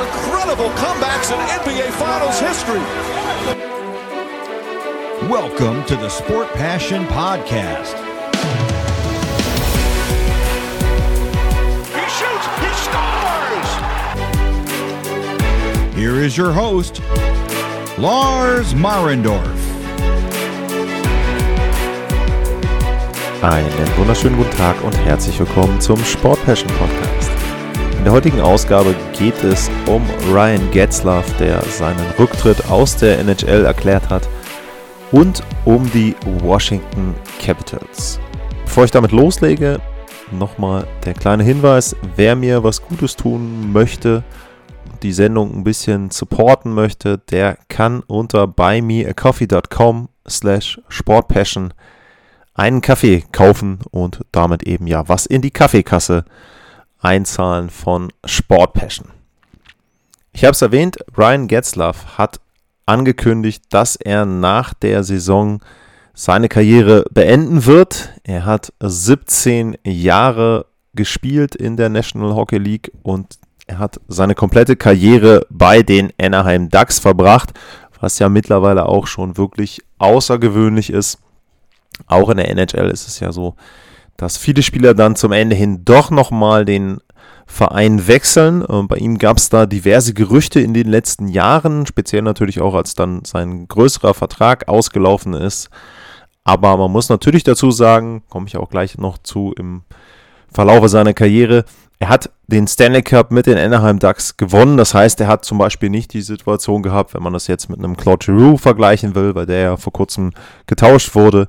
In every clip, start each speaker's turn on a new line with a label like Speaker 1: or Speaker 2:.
Speaker 1: incredible comebacks in NBA Finals history.
Speaker 2: Welcome to the Sport Passion Podcast.
Speaker 1: He shoots, he scores!
Speaker 2: Here is your host, Lars Marendorf.
Speaker 3: Einen wunderschönen guten Tag und herzlich willkommen zum Sport Passion Podcast. In der heutigen Ausgabe geht es um Ryan Getzlaff, der seinen Rücktritt aus der NHL erklärt hat, und um die Washington Capitals. Bevor ich damit loslege, nochmal der kleine Hinweis, wer mir was Gutes tun möchte, die Sendung ein bisschen supporten möchte, der kann unter buymeacoffee.com slash sportpassion einen Kaffee kaufen und damit eben ja was in die Kaffeekasse einzahlen von Sport Passion. Ich habe es erwähnt, Ryan Getzlaff hat angekündigt, dass er nach der Saison seine Karriere beenden wird. Er hat 17 Jahre gespielt in der National Hockey League und er hat seine komplette Karriere bei den Anaheim Ducks verbracht, was ja mittlerweile auch schon wirklich außergewöhnlich ist. Auch in der NHL ist es ja so, dass viele Spieler dann zum Ende hin doch nochmal den Verein wechseln. Bei ihm gab es da diverse Gerüchte in den letzten Jahren, speziell natürlich auch, als dann sein größerer Vertrag ausgelaufen ist. Aber man muss natürlich dazu sagen, komme ich auch gleich noch zu im Verlaufe seiner Karriere, er hat den Stanley Cup mit den Anaheim Ducks gewonnen. Das heißt, er hat zum Beispiel nicht die Situation gehabt, wenn man das jetzt mit einem Claude Giroux vergleichen will, weil der ja vor kurzem getauscht wurde.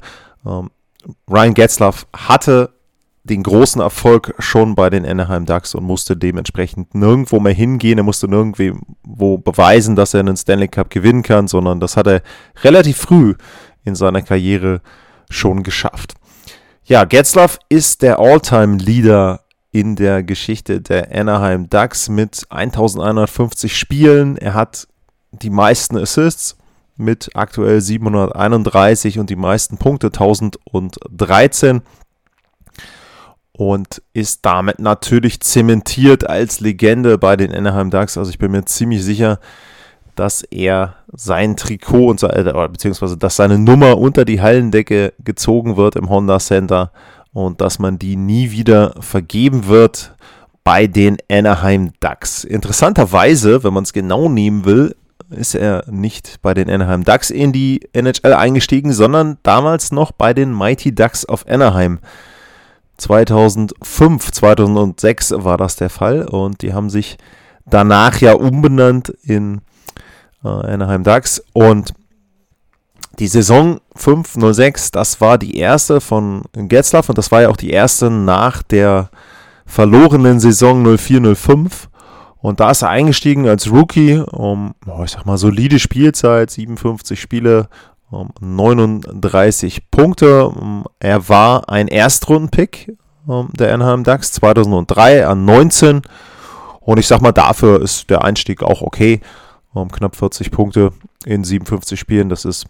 Speaker 3: Ryan Getzlaff hatte den großen Erfolg schon bei den Anaheim Ducks und musste dementsprechend nirgendwo mehr hingehen. Er musste nirgendwo beweisen, dass er einen Stanley Cup gewinnen kann, sondern das hat er relativ früh in seiner Karriere schon geschafft. Ja, Getzlaff ist der All-Time-Leader in der Geschichte der Anaheim Ducks mit 1150 Spielen. Er hat die meisten Assists mit aktuell 731 und die meisten Punkte 1013 und ist damit natürlich zementiert als Legende bei den Anaheim Ducks. Also ich bin mir ziemlich sicher, dass er sein Trikot und beziehungsweise dass seine Nummer unter die Hallendecke gezogen wird im Honda Center und dass man die nie wieder vergeben wird bei den Anaheim Ducks. Interessanterweise, wenn man es genau nehmen will, ist er nicht bei den Anaheim Ducks in die NHL eingestiegen, sondern damals noch bei den Mighty Ducks of Anaheim. 2005, 2006 war das der Fall und die haben sich danach ja umbenannt in äh, Anaheim Ducks und die Saison 506, das war die erste von Getzlaff und das war ja auch die erste nach der verlorenen Saison 0405. Und da ist er eingestiegen als Rookie, um, ich sag mal, solide Spielzeit, 57 Spiele, um 39 Punkte. Er war ein Erstrundenpick der Anaheim Ducks 2003 an 19. Und ich sag mal, dafür ist der Einstieg auch okay. Um, knapp 40 Punkte in 57 Spielen, das ist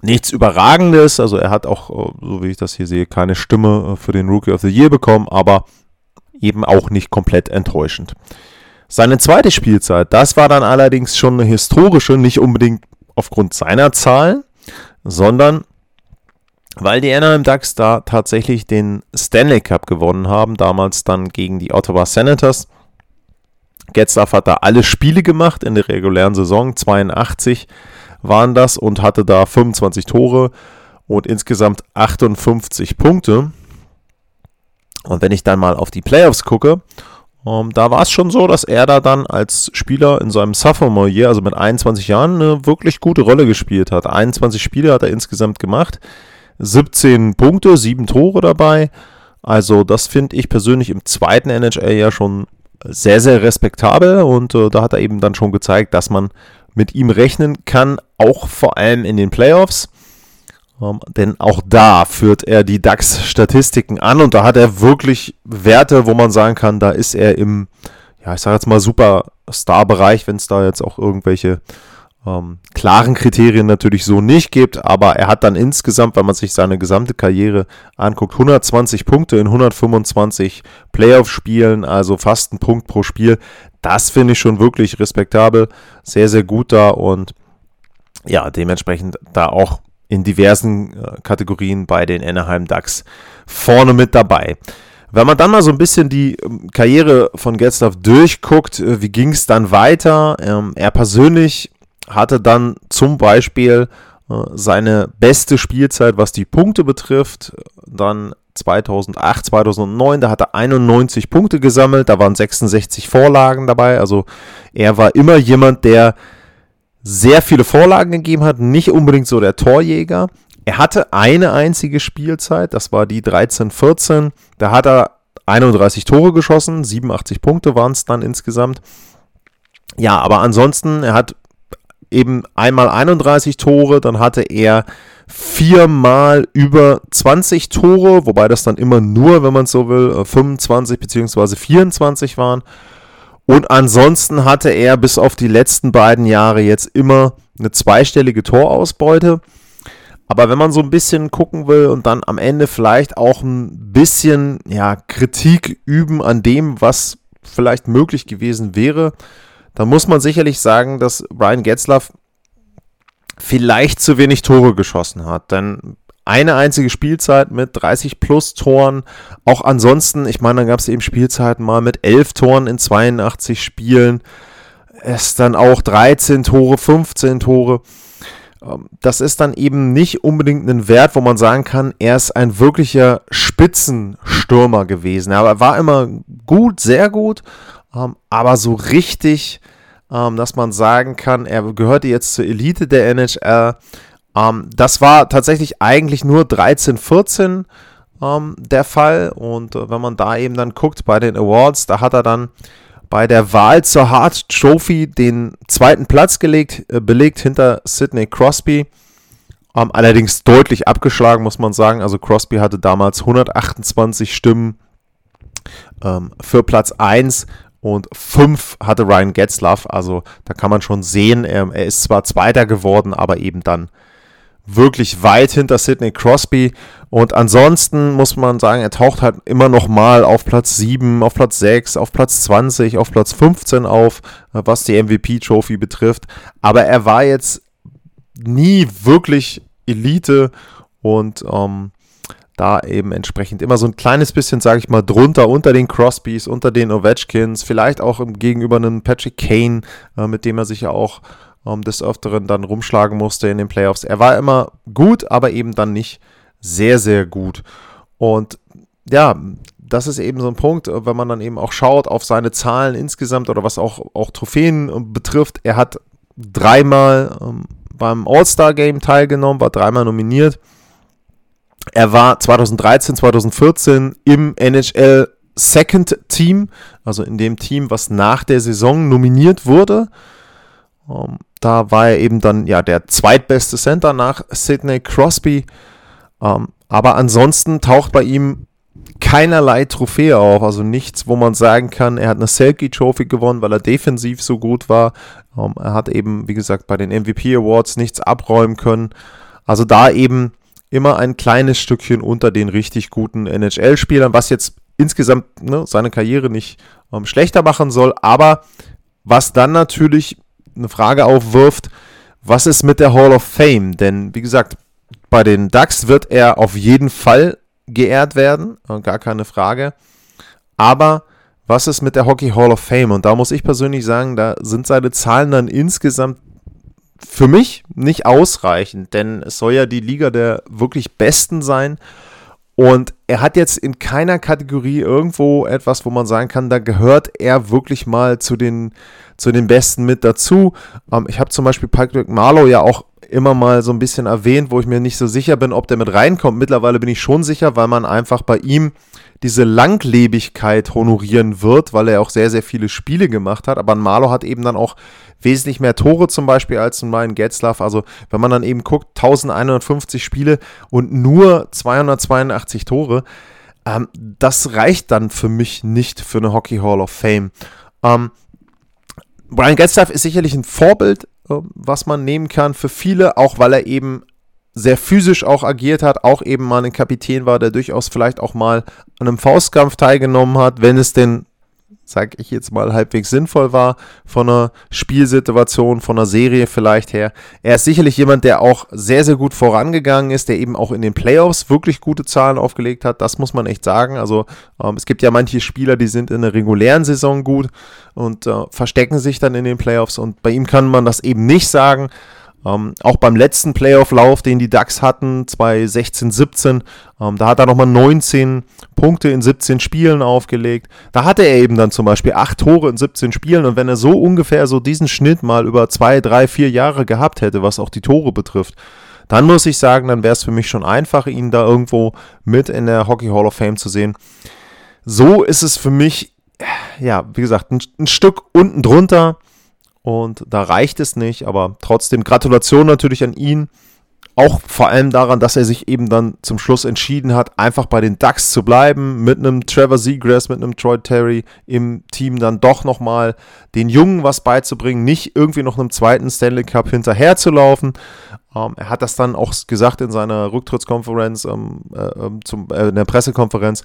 Speaker 3: nichts Überragendes. Also er hat auch, äh, so wie ich das hier sehe, keine Stimme äh, für den Rookie of the Year bekommen, aber eben auch nicht komplett enttäuschend. Seine zweite Spielzeit, das war dann allerdings schon eine historische, nicht unbedingt aufgrund seiner Zahlen, sondern weil die Anaheim Ducks da tatsächlich den Stanley Cup gewonnen haben, damals dann gegen die Ottawa Senators. Getzlaff hat da alle Spiele gemacht in der regulären Saison, 82 waren das und hatte da 25 Tore und insgesamt 58 Punkte. Und wenn ich dann mal auf die Playoffs gucke, ähm, da war es schon so, dass er da dann als Spieler in seinem Sophomore Year, also mit 21 Jahren, eine wirklich gute Rolle gespielt hat. 21 Spiele hat er insgesamt gemacht, 17 Punkte, 7 Tore dabei. Also das finde ich persönlich im zweiten NHL ja schon sehr, sehr respektabel und äh, da hat er eben dann schon gezeigt, dass man mit ihm rechnen kann, auch vor allem in den Playoffs. Ähm, denn auch da führt er die DAX-Statistiken an und da hat er wirklich Werte, wo man sagen kann, da ist er im, ja, ich sage jetzt mal Superstar-Bereich, wenn es da jetzt auch irgendwelche ähm, klaren Kriterien natürlich so nicht gibt, aber er hat dann insgesamt, wenn man sich seine gesamte Karriere anguckt, 120 Punkte in 125 Playoff-Spielen, also fast ein Punkt pro Spiel. Das finde ich schon wirklich respektabel, sehr, sehr gut da und ja, dementsprechend da auch in diversen äh, Kategorien bei den Anaheim Ducks vorne mit dabei. Wenn man dann mal so ein bisschen die ähm, Karriere von Getzlaff durchguckt, äh, wie ging es dann weiter? Ähm, er persönlich hatte dann zum Beispiel äh, seine beste Spielzeit, was die Punkte betrifft, dann 2008, 2009, da hat er 91 Punkte gesammelt, da waren 66 Vorlagen dabei, also er war immer jemand, der sehr viele Vorlagen gegeben hat, nicht unbedingt so der Torjäger. Er hatte eine einzige Spielzeit, das war die 13-14. Da hat er 31 Tore geschossen, 87 Punkte waren es dann insgesamt. Ja, aber ansonsten, er hat eben einmal 31 Tore, dann hatte er viermal über 20 Tore, wobei das dann immer nur, wenn man so will, 25 bzw. 24 waren. Und ansonsten hatte er bis auf die letzten beiden Jahre jetzt immer eine zweistellige Torausbeute. Aber wenn man so ein bisschen gucken will und dann am Ende vielleicht auch ein bisschen ja, Kritik üben an dem, was vielleicht möglich gewesen wäre, dann muss man sicherlich sagen, dass Brian Getzlaff vielleicht zu wenig Tore geschossen hat. Denn eine einzige Spielzeit mit 30 plus Toren. Auch ansonsten, ich meine, dann gab es eben Spielzeiten mal mit 11 Toren in 82 Spielen. Es dann auch 13 Tore, 15 Tore. Ähm, das ist dann eben nicht unbedingt ein Wert, wo man sagen kann, er ist ein wirklicher Spitzenstürmer gewesen. Aber er war immer gut, sehr gut, ähm, aber so richtig, ähm, dass man sagen kann, er gehörte jetzt zur Elite der NHL ähm, das war tatsächlich eigentlich nur 13, 14 ähm, der Fall. Und äh, wenn man da eben dann guckt bei den Awards, da hat er dann bei der Wahl zur Hart Trophy den zweiten Platz gelegt, äh, belegt hinter Sidney Crosby. Ähm, allerdings deutlich abgeschlagen, muss man sagen. Also Crosby hatte damals 128 Stimmen ähm, für Platz 1 und 5 hatte Ryan Getzlaff. Also da kann man schon sehen, er, er ist zwar Zweiter geworden, aber eben dann wirklich weit hinter Sidney Crosby. Und ansonsten muss man sagen, er taucht halt immer noch mal auf Platz 7, auf Platz 6, auf Platz 20, auf Platz 15 auf, äh, was die MVP-Trophy betrifft. Aber er war jetzt nie wirklich Elite und ähm, da eben entsprechend immer so ein kleines bisschen, sage ich mal, drunter, unter den Crosbys, unter den Ovechkins, vielleicht auch gegenüber einem Patrick Kane, äh, mit dem er sich ja auch ähm, des Öfteren dann rumschlagen musste in den Playoffs. Er war immer gut, aber eben dann nicht sehr, sehr gut. Und ja, das ist eben so ein Punkt, äh, wenn man dann eben auch schaut auf seine Zahlen insgesamt oder was auch, auch Trophäen äh, betrifft. Er hat dreimal ähm, beim All-Star-Game teilgenommen, war dreimal nominiert. Er war 2013, 2014 im NHL Second Team, also in dem Team, was nach der Saison nominiert wurde. Ähm, da war er eben dann ja der zweitbeste Center nach Sidney Crosby. Ähm, aber ansonsten taucht bei ihm keinerlei Trophäe auf, also nichts, wo man sagen kann, er hat eine Selkie Trophy gewonnen, weil er defensiv so gut war. Ähm, er hat eben, wie gesagt, bei den MVP Awards nichts abräumen können. Also da eben immer ein kleines Stückchen unter den richtig guten NHL-Spielern, was jetzt insgesamt ne, seine Karriere nicht ähm, schlechter machen soll, aber was dann natürlich eine Frage aufwirft, was ist mit der Hall of Fame? Denn wie gesagt, bei den Ducks wird er auf jeden Fall geehrt werden, äh, gar keine Frage. Aber was ist mit der Hockey Hall of Fame? Und da muss ich persönlich sagen, da sind seine Zahlen dann insgesamt für mich nicht ausreichend, denn es soll ja die Liga der wirklich Besten sein. Und er hat jetzt in keiner Kategorie irgendwo etwas, wo man sagen kann, da gehört er wirklich mal zu den, zu den Besten mit dazu. Ähm, ich habe zum Beispiel Patrick Marlow ja auch immer mal so ein bisschen erwähnt, wo ich mir nicht so sicher bin, ob der mit reinkommt. Mittlerweile bin ich schon sicher, weil man einfach bei ihm diese Langlebigkeit honorieren wird, weil er auch sehr, sehr viele Spiele gemacht hat. Aber ein Marlow hat eben dann auch wesentlich mehr Tore zum Beispiel als ein Ryan Getzlaff. Also wenn man dann eben guckt, 1150 Spiele und nur 282 Tore, ähm, das reicht dann für mich nicht für eine Hockey Hall of Fame. Ähm, Brian Getzlaff ist sicherlich ein Vorbild äh, was man nehmen kann für viele, auch weil er eben sehr physisch auch agiert hat, auch eben mal ein Kapitän war, der durchaus vielleicht auch mal an einem Faustkampf teilgenommen hat, wenn es denn sag ich jetzt mal, halbwegs sinnvoll war von einer Spielsituation, von einer Serie vielleicht her. Er ist sicherlich jemand, der auch sehr, sehr gut vorangegangen ist, der eben auch in den Playoffs wirklich gute Zahlen aufgelegt hat. Das muss man echt sagen. Also ähm, es gibt ja manche Spieler, die sind in der regulären Saison gut und äh, verstecken sich dann in den Playoffs und bei ihm kann man das eben nicht sagen. Ähm, auch beim letzten Playoff-Lauf, den die Ducks hatten, 2016, 17, ähm, da hat er nochmal 19 Punkte in 17 Spielen aufgelegt. Da hatte er eben dann zum Beispiel 8 Tore in 17 Spielen. Und wenn er so ungefähr so diesen Schnitt mal über 2, 3, 4 Jahre gehabt hätte, was auch die Tore betrifft, dann muss ich sagen, dann wäre es für mich schon einfach, ihn da irgendwo mit in der Hockey Hall of Fame zu sehen. So ist es für mich, ja, wie gesagt, ein, ein Stück unten drunter. Und da reicht es nicht, aber trotzdem Gratulation natürlich an ihn. Auch vor allem daran, dass er sich eben dann zum Schluss entschieden hat, einfach bei den Ducks zu bleiben, mit einem Trevor Seagrass, mit einem Troy Terry im Team dann doch nochmal den Jungen was beizubringen, nicht irgendwie noch einem zweiten Stanley Cup hinterherzulaufen. Ähm, er hat das dann auch gesagt in seiner Rücktrittskonferenz, ähm, äh, ähm, zum, äh, in der Pressekonferenz,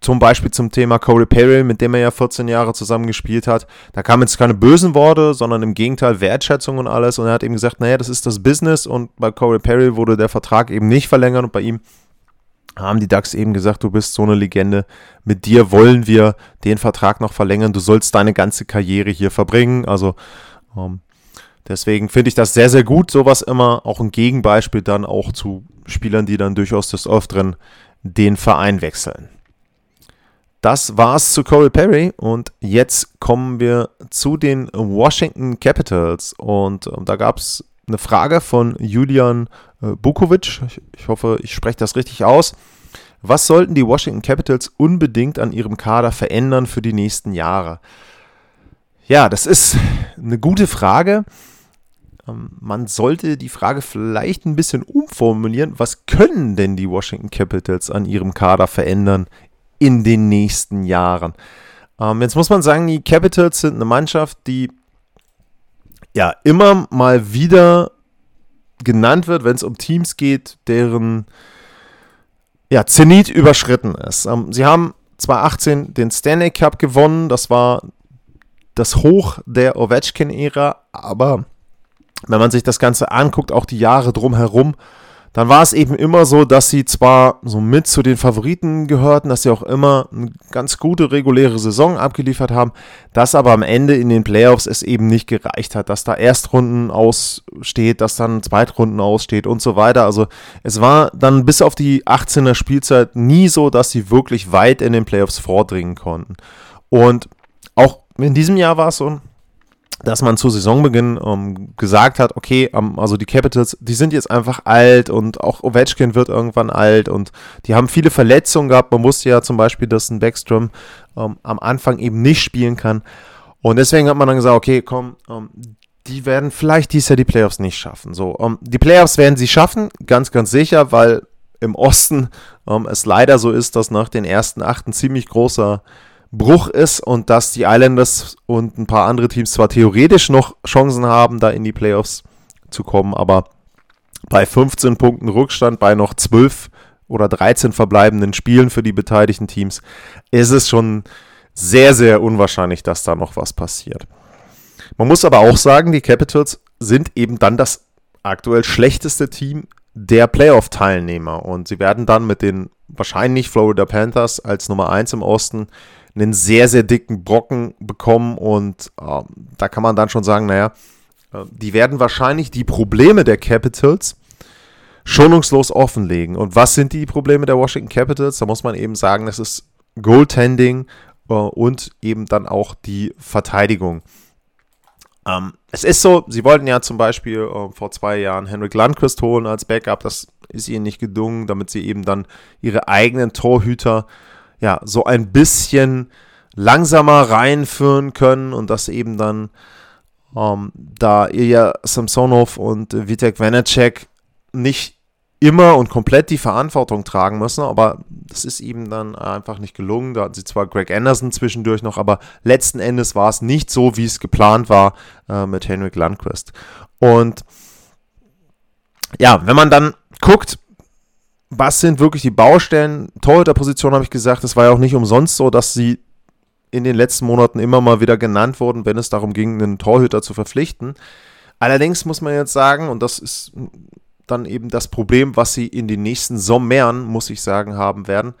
Speaker 3: zum Beispiel zum Thema Corey Perry, mit dem er ja 14 Jahre zusammen gespielt hat. Da kamen jetzt keine bösen Worte, sondern im Gegenteil Wertschätzung und alles. Und er hat eben gesagt, naja, das ist das Business und bei Corey Perry wurde der Vertrag eben nicht verlängert und bei ihm haben die Ducks eben gesagt, du bist so eine Legende, mit dir wollen wir den Vertrag noch verlängern, du sollst deine ganze Karriere hier verbringen. Also ähm, deswegen finde ich das sehr, sehr gut, sowas immer auch ein Gegenbeispiel dann auch zu Spielern, die dann durchaus des Öfteren den Verein wechseln. Das war's zu Corey Perry und jetzt kommen wir zu den Washington Capitals und äh, da gab es eine Frage von Julian äh, Bukovic. Ich, ich hoffe, ich spreche das richtig aus. Was sollten die Washington Capitals unbedingt an ihrem Kader verändern für die nächsten Jahre? Ja, das ist eine gute Frage. Ähm, man sollte die Frage vielleicht ein bisschen umformulieren. Was können denn die Washington Capitals an ihrem Kader verändern in den nächsten Jahren. Ähm, jetzt muss man sagen, die Capitals sind eine Mannschaft, die ja immer mal wieder genannt wird, wenn es um Teams geht, deren ja, Zenit überschritten ist. Ähm, sie haben 2018 den Stanley Cup gewonnen, das war das Hoch der Ovechkin-Ära, aber wenn man sich das Ganze anguckt, auch die Jahre drumherum, dann war es eben immer so, dass sie zwar so mit zu den Favoriten gehörten, dass sie auch immer eine ganz gute reguläre Saison abgeliefert haben, dass aber am Ende in den Playoffs es eben nicht gereicht hat, dass da Erstrunden aussteht, dass dann Zweitrunden aussteht und so weiter. Also es war dann bis auf die 18er Spielzeit nie so, dass sie wirklich weit in den Playoffs vordringen konnten. Und auch in diesem Jahr war es so, dass man zu Saisonbeginn ähm, gesagt hat, okay, ähm, also die Capitals, die sind jetzt einfach alt und auch Ovechkin wird irgendwann alt und die haben viele Verletzungen gehabt. Man wusste ja zum Beispiel, dass ein Backstrom ähm, am Anfang eben nicht spielen kann. Und deswegen hat man dann gesagt, okay, komm, ähm, die werden vielleicht dies Jahr die Playoffs nicht schaffen. So, ähm, die Playoffs werden sie schaffen, ganz, ganz sicher, weil im Osten ähm, es leider so ist, dass nach den ersten acht ein ziemlich großer Bruch ist und dass die Islanders und ein paar andere Teams zwar theoretisch noch Chancen haben, da in die Playoffs zu kommen, aber bei 15 Punkten Rückstand, bei noch 12 oder 13 verbleibenden Spielen für die beteiligten Teams, ist es schon sehr, sehr unwahrscheinlich, dass da noch was passiert. Man muss aber auch sagen, die Capitals sind eben dann das aktuell schlechteste Team der Playoff-Teilnehmer und sie werden dann mit den wahrscheinlich Florida Panthers als Nummer 1 im Osten einen sehr, sehr dicken Brocken bekommen und äh, da kann man dann schon sagen, naja, äh, die werden wahrscheinlich die Probleme der Capitals schonungslos offenlegen. Und was sind die Probleme der Washington Capitals? Da muss man eben sagen, das ist Goaltending äh, und eben dann auch die Verteidigung. Ähm, es ist so, sie wollten ja zum Beispiel äh, vor zwei Jahren Henrik Landquist holen als Backup. Das ist ihnen nicht gedungen, damit sie eben dann ihre eigenen Torhüter ja, so ein bisschen langsamer reinführen können und das eben dann, ähm, da Ilya Samsonov und Vitek Vanacek nicht immer und komplett die Verantwortung tragen müssen, aber das ist ihm dann einfach nicht gelungen. Da hatten sie zwar Greg Anderson zwischendurch noch, aber letzten Endes war es nicht so, wie es geplant war äh, mit Henrik Landquist. Und ja, wenn man dann guckt, was sind wirklich die Baustellen? Torhüterposition habe ich gesagt, es war ja auch nicht umsonst so, dass sie in den letzten Monaten immer mal wieder genannt wurden, wenn es darum ging, einen Torhüter zu verpflichten. Allerdings muss man jetzt sagen, und das ist dann eben das Problem, was sie in den nächsten Sommern, muss ich sagen, haben werden.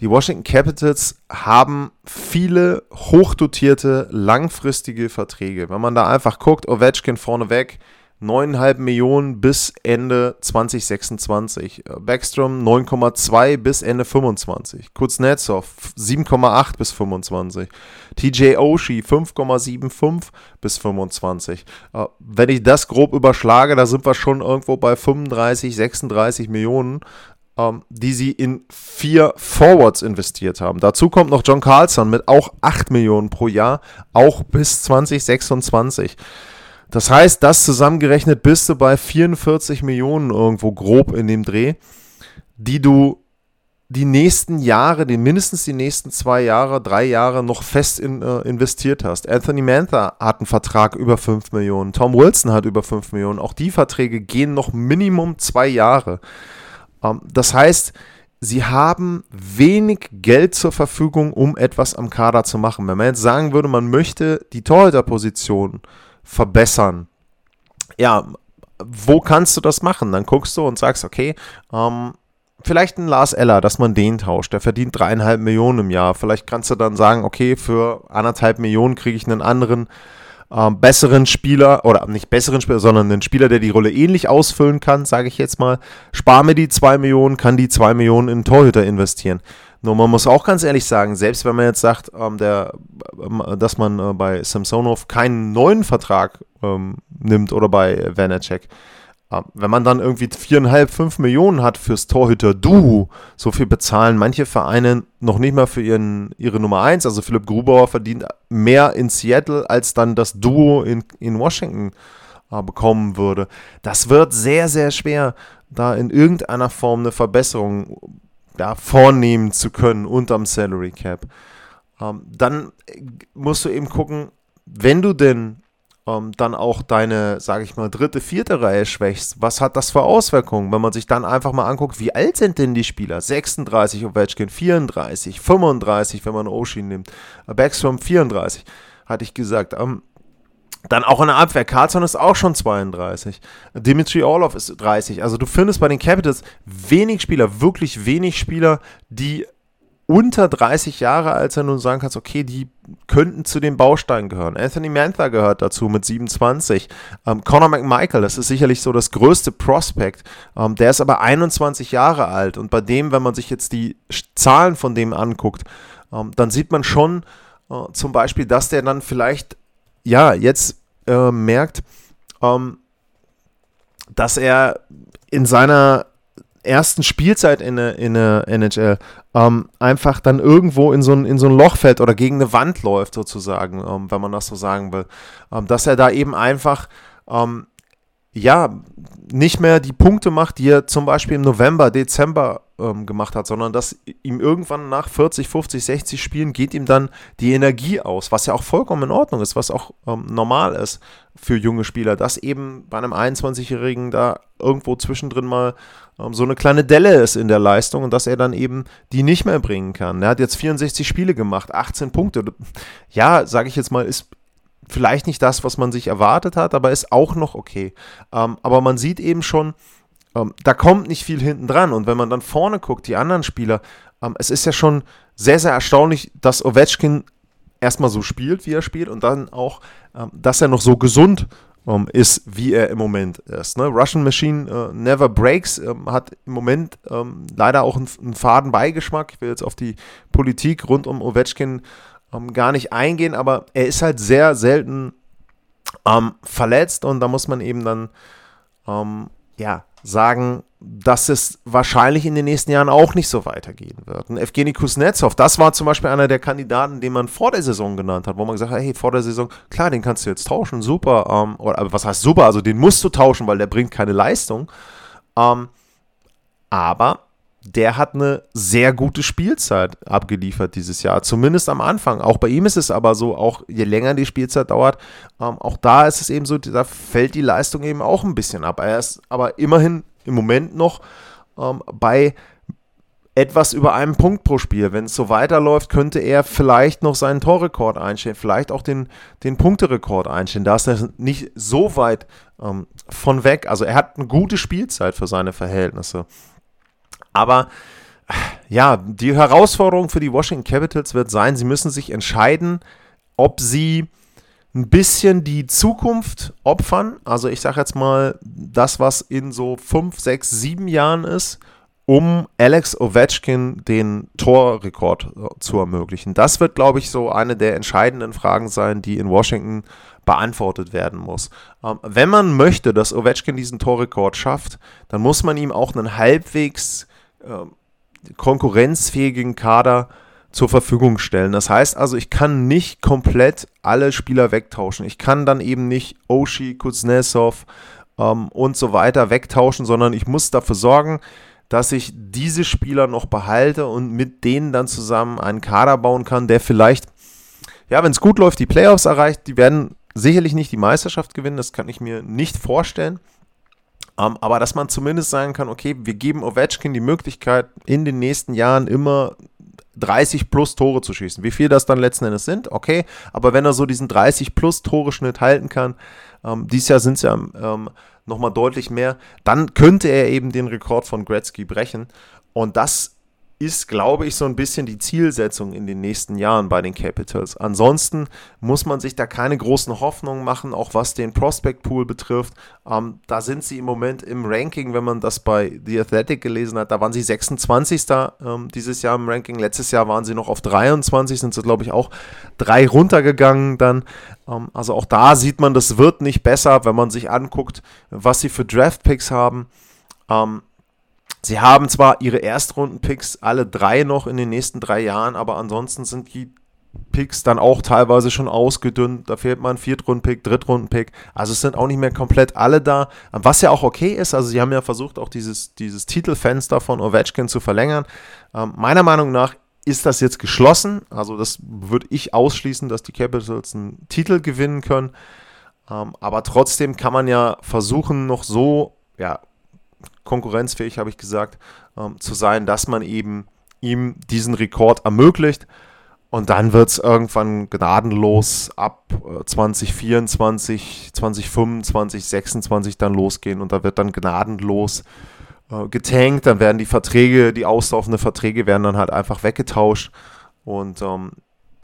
Speaker 3: Die Washington Capitals haben viele hochdotierte, langfristige Verträge. Wenn man da einfach guckt, Ovechkin vorneweg, 9,5 Millionen bis Ende 2026. Äh, Backstrom 9,2 bis Ende 25. Kuznetsov 7,8 bis 25. TJ Oshie 5,75 bis 25. Äh, wenn ich das grob überschlage, da sind wir schon irgendwo bei 35, 36 Millionen ähm, die sie in vier Forwards investiert haben. Dazu kommt noch John Carlson mit auch 8 Millionen pro Jahr, auch bis 2026. Das heißt, das zusammengerechnet bist du bei 44 Millionen irgendwo grob in dem Dreh, die du die nächsten Jahre, die mindestens die nächsten zwei Jahre, drei Jahre noch fest in, äh, investiert hast. Anthony Mantha hat einen Vertrag über 5 Millionen, Tom Wilson hat über 5 Millionen. Auch die Verträge gehen noch Minimum zwei Jahre. Ähm, das heißt, sie haben wenig Geld zur Verfügung, um etwas am Kader zu machen. Wenn man jetzt sagen würde, man möchte die Torhüterposition verbessern. Ja, wo kannst du das machen? Dann guckst du und sagst, okay, ähm, vielleicht ein Lars Eller, dass man den tauscht. Der verdient dreieinhalb Millionen im Jahr. Vielleicht kannst du dann sagen, okay, für anderthalb Millionen kriege ich einen anderen ähm, besseren Spieler oder nicht besseren Spieler, sondern einen Spieler, der die Rolle ähnlich ausfüllen kann, sage ich jetzt mal. Spar mir die zwei Millionen, kann die zwei Millionen in Torhüter investieren. Nur man muss auch ganz ehrlich sagen, selbst wenn man jetzt sagt, ähm, der, äh, dass man äh, bei Samsonov keinen neuen Vertrag ähm, nimmt oder bei Vanacek, äh, wenn man dann irgendwie viereinhalb, fünf Millionen hat fürs Torhüter-Duo, so viel bezahlen manche Vereine noch nicht mal für ihren, ihre Nummer eins. Also Philipp Grubauer verdient mehr in Seattle, als dann das Duo in, in Washington äh, bekommen würde. Das wird sehr, sehr schwer, da in irgendeiner Form eine Verbesserung ja, vornehmen zu können unterm Salary Cap. Ähm, dann musst du eben gucken, wenn du denn ähm, dann auch deine, sage ich mal, dritte, vierte Reihe schwächst, was hat das für Auswirkungen? Wenn man sich dann einfach mal anguckt, wie alt sind denn die Spieler? 36 Ovechkin, 34, 35, wenn man Oshi nimmt, Backstrom 34, hatte ich gesagt. Ähm, dann auch in der Abwehr. Carlson ist auch schon 32. Dimitri Orlov ist 30. Also du findest bei den Capitals wenig Spieler, wirklich wenig Spieler, die unter 30 Jahre alt sind und sagen kannst, okay, die könnten zu den Bausteinen gehören. Anthony Mantha gehört dazu mit 27. Ähm, Conor McMichael, das ist sicherlich so das größte Prospect. Ähm, der ist aber 21 Jahre alt und bei dem, wenn man sich jetzt die Zahlen von dem anguckt, ähm, dann sieht man schon äh, zum Beispiel, dass der dann vielleicht ja, jetzt äh, merkt, ähm, dass er in seiner ersten Spielzeit in der, in der NHL ähm, einfach dann irgendwo in so, ein, in so ein Loch fällt oder gegen eine Wand läuft, sozusagen, ähm, wenn man das so sagen will. Ähm, dass er da eben einfach ähm, ja, nicht mehr die Punkte macht, die er zum Beispiel im November, Dezember ähm, gemacht hat, sondern dass ihm irgendwann nach 40, 50, 60 Spielen geht ihm dann die Energie aus, was ja auch vollkommen in Ordnung ist, was auch ähm, normal ist für junge Spieler, dass eben bei einem 21-Jährigen da irgendwo zwischendrin mal ähm, so eine kleine Delle ist in der Leistung und dass er dann eben die nicht mehr bringen kann. Er hat jetzt 64 Spiele gemacht, 18 Punkte. Ja, sage ich jetzt mal, ist vielleicht nicht das, was man sich erwartet hat, aber ist auch noch okay. Ähm, aber man sieht eben schon, ähm, da kommt nicht viel hinten dran. Und wenn man dann vorne guckt, die anderen Spieler, ähm, es ist ja schon sehr, sehr erstaunlich, dass Ovechkin erstmal so spielt, wie er spielt, und dann auch, ähm, dass er noch so gesund ähm, ist, wie er im Moment ist. Ne? Russian Machine äh, Never Breaks ähm, hat im Moment leider auch einen, einen faden Beigeschmack. Ich will jetzt auf die Politik rund um Ovechkin ähm, gar nicht eingehen, aber er ist halt sehr selten ähm, verletzt und da muss man eben dann ja, sagen, dass es wahrscheinlich in den nächsten Jahren auch nicht so weitergehen wird. Und Evgeny Kuznetsov, das war zum Beispiel einer der Kandidaten, den man vor der Saison genannt hat, wo man gesagt hat, hey, vor der Saison, klar, den kannst du jetzt tauschen, super. Ähm, oder was heißt super? Also den musst du tauschen, weil der bringt keine Leistung. Ähm, aber der hat eine sehr gute Spielzeit abgeliefert dieses Jahr, zumindest am Anfang. Auch bei ihm ist es aber so, auch je länger die Spielzeit dauert, ähm, auch da ist es eben so, da fällt die Leistung eben auch ein bisschen ab. Er ist aber immerhin im Moment noch ähm, bei etwas über einem Punkt pro Spiel. Wenn es so weiterläuft, könnte er vielleicht noch seinen Torrekord einstellen, vielleicht auch den, den Punkterekord einstellen. Da ist er nicht so weit ähm, von weg. Also er hat eine gute Spielzeit für seine Verhältnisse. Aber ja, die Herausforderung für die Washington Capitals wird sein, sie müssen sich entscheiden, ob sie ein bisschen die Zukunft opfern. Also ich sage jetzt mal, das, was in so 5, 6, 7 Jahren ist, um Alex Ovechkin den Torrekord äh, zu ermöglichen. Das wird, glaube ich, so eine der entscheidenden Fragen sein, die in Washington beantwortet werden muss. Ähm, wenn man möchte, dass Ovechkin diesen Torrekord schafft, dann muss man ihm auch einen halbwegs äh, konkurrenzfähigen Kader zur Verfügung stellen. Das heißt also, ich kann nicht komplett alle Spieler wegtauschen. Ich kann dann eben nicht Oshi, Kuznetsov ähm, und so weiter wegtauschen, sondern ich muss dafür sorgen, dass ich diese Spieler noch behalte und mit denen dann zusammen einen Kader bauen kann, der vielleicht, ja, wenn es gut läuft, die Playoffs erreicht. Die werden sicherlich nicht die Meisterschaft gewinnen, das kann ich mir nicht vorstellen. Um, ähm, aber dass man zumindest sagen kann, okay, wir geben Ovechkin die Möglichkeit, in den nächsten Jahren immer 30 plus Tore zu schießen. Wie viel das dann letzten Endes sind, okay. Aber wenn er so diesen 30 plus Tore-Schnitt halten kann, ähm, dieses Jahr sind es ja ähm, nochmal deutlich mehr, dann könnte er eben den Rekord von Gretzky brechen. Und das ist, glaube ich, so ein bisschen die Zielsetzung in den nächsten Jahren bei den Capitals. Ansonsten muss man sich da keine großen Hoffnungen machen, auch was den Prospect Pool betrifft. Ähm, da sind sie im Moment im Ranking, wenn man das bei The Athletic gelesen hat, da waren sie 26. Ähm, dieses Jahr im Ranking. Letztes Jahr waren sie noch auf 23, sind sie, glaube ich, auch drei runtergegangen dann. Ähm, also auch da sieht man, das wird nicht besser, wenn man sich anguckt, was sie für Draft Picks haben. Ähm, Sie haben zwar ihre Erstrunden-Picks alle drei noch in den nächsten drei Jahren, aber ansonsten sind die Picks dann auch teilweise schon ausgedünnt. Da fehlt mal ein Viertrunden-Pick, Drittrunden-Pick. Also es sind auch nicht mehr komplett alle da. Was ja auch okay ist, also sie haben ja versucht, auch dieses, dieses Titelfenster von Ovechkin zu verlängern. Ähm, meiner Meinung nach ist das jetzt geschlossen. Also das würde ich ausschließen, dass die Capitals einen Titel gewinnen können. Ähm, aber trotzdem kann man ja versuchen, noch so ja, konkurrenzfähig, habe ich gesagt, ähm, zu sein, dass man eben ihm diesen Rekord ermöglicht. Und dann wird es irgendwann gnadenlos ab 2024, 2025, 2026 dann losgehen. Und da wird dann gnadenlos äh, getankt, dann werden die Verträge, die auslaufenden Verträge werden dann halt einfach weggetauscht. Und ähm,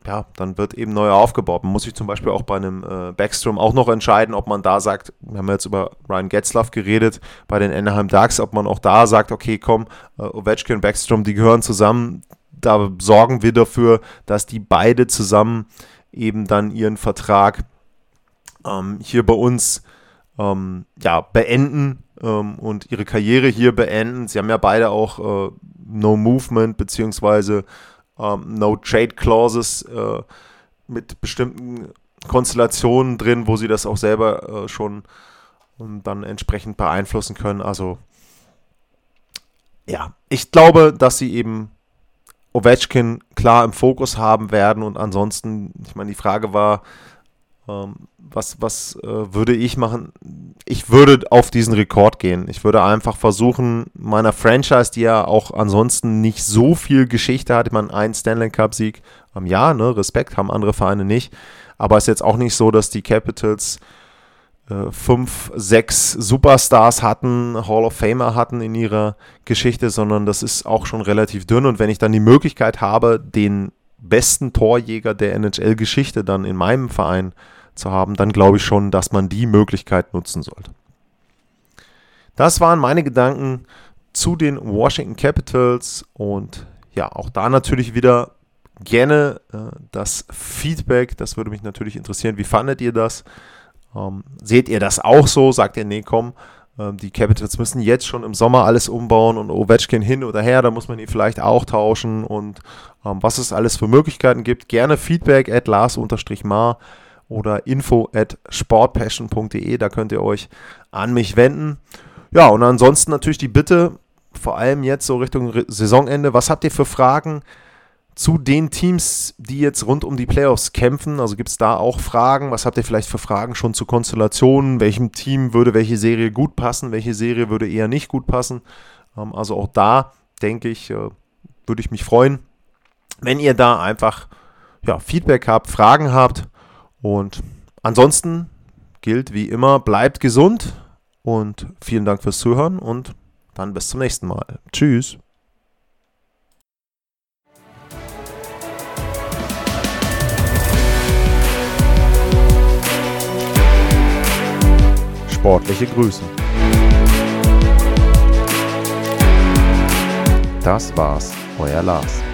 Speaker 3: ja, dann wird eben neu aufgebaut. Man muss sich zum Beispiel auch bei einem äh, Backstrom auch noch entscheiden, ob man da sagt, wir haben jetzt über Ryan Getzlaff geredet, bei den Anaheim Ducks, ob man auch da sagt, okay, komm, äh, Ovechkin und Backstrom, die gehören zusammen, da sorgen wir dafür, dass die beide zusammen eben dann ihren Vertrag ähm, hier bei uns ähm, ja, beenden ähm, und ihre Karriere hier beenden. Sie haben ja beide auch äh, No Movement beziehungsweise ähm, No-Trade-Clauses äh, mit bestimmten Konstellationen drin, wo sie das auch selber äh, schon ähm, dann entsprechend beeinflussen können. Also ja, ich glaube, dass sie eben Ovechkin klar im Fokus haben werden und ansonsten, ich meine, die Frage war, was, was äh, würde ich machen? Ich würde auf diesen Rekord gehen. Ich würde einfach versuchen, meiner Franchise, die ja auch ansonsten nicht so viel Geschichte hat, ich meine, ein Stanley Cup-Sieg am Jahr, ne, Respekt, haben andere Vereine nicht. Aber es ist jetzt auch nicht so, dass die Capitals äh, fünf, sechs Superstars hatten, Hall of Famer hatten in ihrer Geschichte, sondern das ist auch schon relativ dünn. Und wenn ich dann die Möglichkeit habe, den besten Torjäger der NHL-Geschichte dann in meinem Verein äh, zu haben, dann glaube ich schon, dass man die Möglichkeit nutzen sollte. Das waren meine Gedanken zu den Washington Capitals und ja, auch da natürlich wieder gerne äh, das Feedback. Das würde mich natürlich interessieren. Wie fandet ihr das? Ähm, seht ihr das auch so? Sagt ihr, nee, komm, äh, die Capitals müssen jetzt schon im Sommer alles umbauen und Ovechkin hin oder her, da muss man ihn vielleicht auch tauschen und ähm, was es alles für Möglichkeiten gibt. Gerne Feedback at Lars-Mar oder info at sportpassion.de. Da könnt ihr euch an mich wenden. Ja, und ansonsten natürlich die Bitte, vor allem jetzt so Richtung Saisonende, was habt ihr für Fragen zu den Teams, die jetzt rund um die Playoffs kämpfen? Also gibt es da auch Fragen? Was habt ihr vielleicht für Fragen schon zu Konstellationen? Welchem Team würde welche Serie gut passen? Welche Serie würde eher nicht gut passen? Ähm, also auch da, denke ich, äh, würde ich mich freuen, wenn ihr da einfach ja, Feedback habt, Fragen habt. Und ansonsten gilt wie immer, bleibt gesund und vielen Dank fürs Zuhören und dann bis zum nächsten Mal. Tschüss. Sportliche Grüße. Das war's, euer Lars.